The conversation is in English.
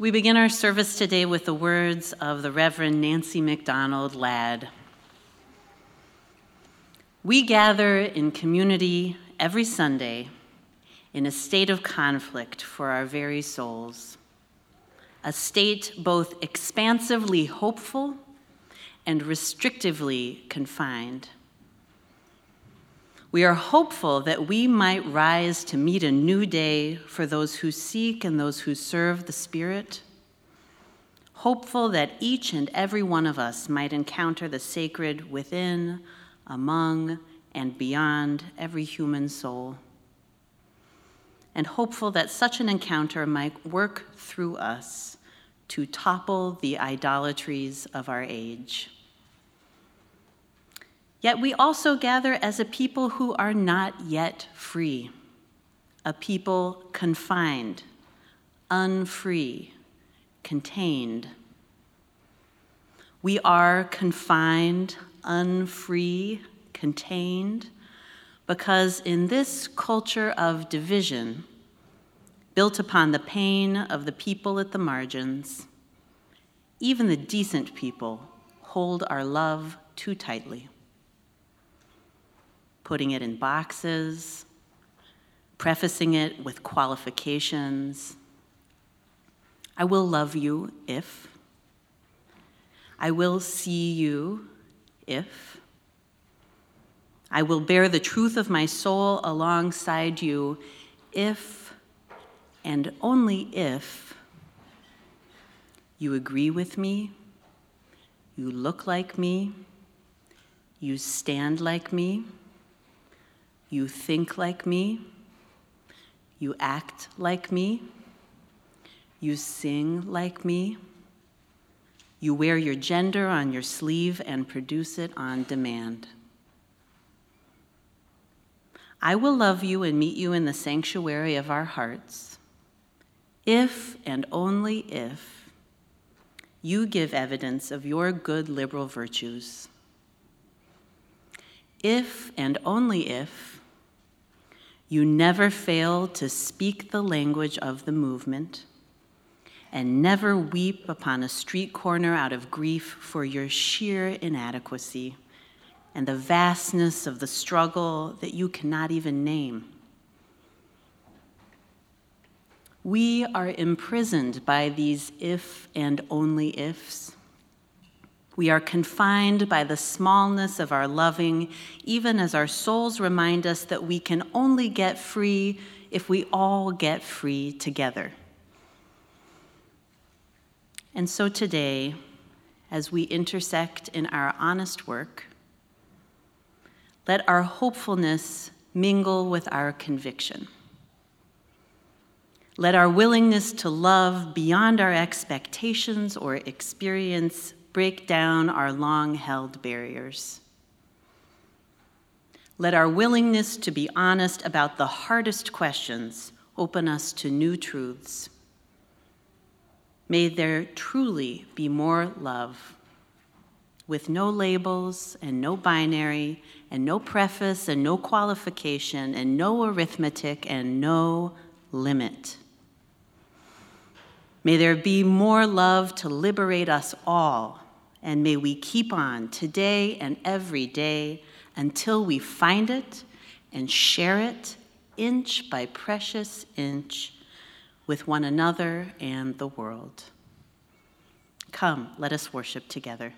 We begin our service today with the words of the Reverend Nancy McDonald Ladd. We gather in community every Sunday in a state of conflict for our very souls, a state both expansively hopeful and restrictively confined. We are hopeful that we might rise to meet a new day for those who seek and those who serve the Spirit. Hopeful that each and every one of us might encounter the sacred within, among, and beyond every human soul. And hopeful that such an encounter might work through us to topple the idolatries of our age. Yet we also gather as a people who are not yet free, a people confined, unfree, contained. We are confined, unfree, contained, because in this culture of division, built upon the pain of the people at the margins, even the decent people hold our love too tightly putting it in boxes, prefacing it with qualifications. I will love you if. I will see you if. I will bear the truth of my soul alongside you if and only if you agree with me, you look like me, you stand like me you think like me. You act like me. You sing like me. You wear your gender on your sleeve and produce it on demand. I will love you and meet you in the sanctuary of our hearts if and only if you give evidence of your good liberal virtues. If and only if you never fail to speak the language of the movement and never weep upon a street corner out of grief for your sheer inadequacy and the vastness of the struggle that you cannot even name. We are imprisoned by these if and only ifs. We are confined by the smallness of our loving, even as our souls remind us that we can only get free if we all get free together. And so today, as we intersect in our honest work, let our hopefulness mingle with our conviction. Let our willingness to love beyond our expectations or experience break down our long held barriers. Let our willingness to be honest about the hardest questions open us to new truths. May there truly be more love, with no labels and no binary and no preface and no qualification and no arithmetic and no limit. May there be more love to liberate us all and may we keep on today and every day until we find it and share it inch by precious inch with one another and the world. Come, let us worship together.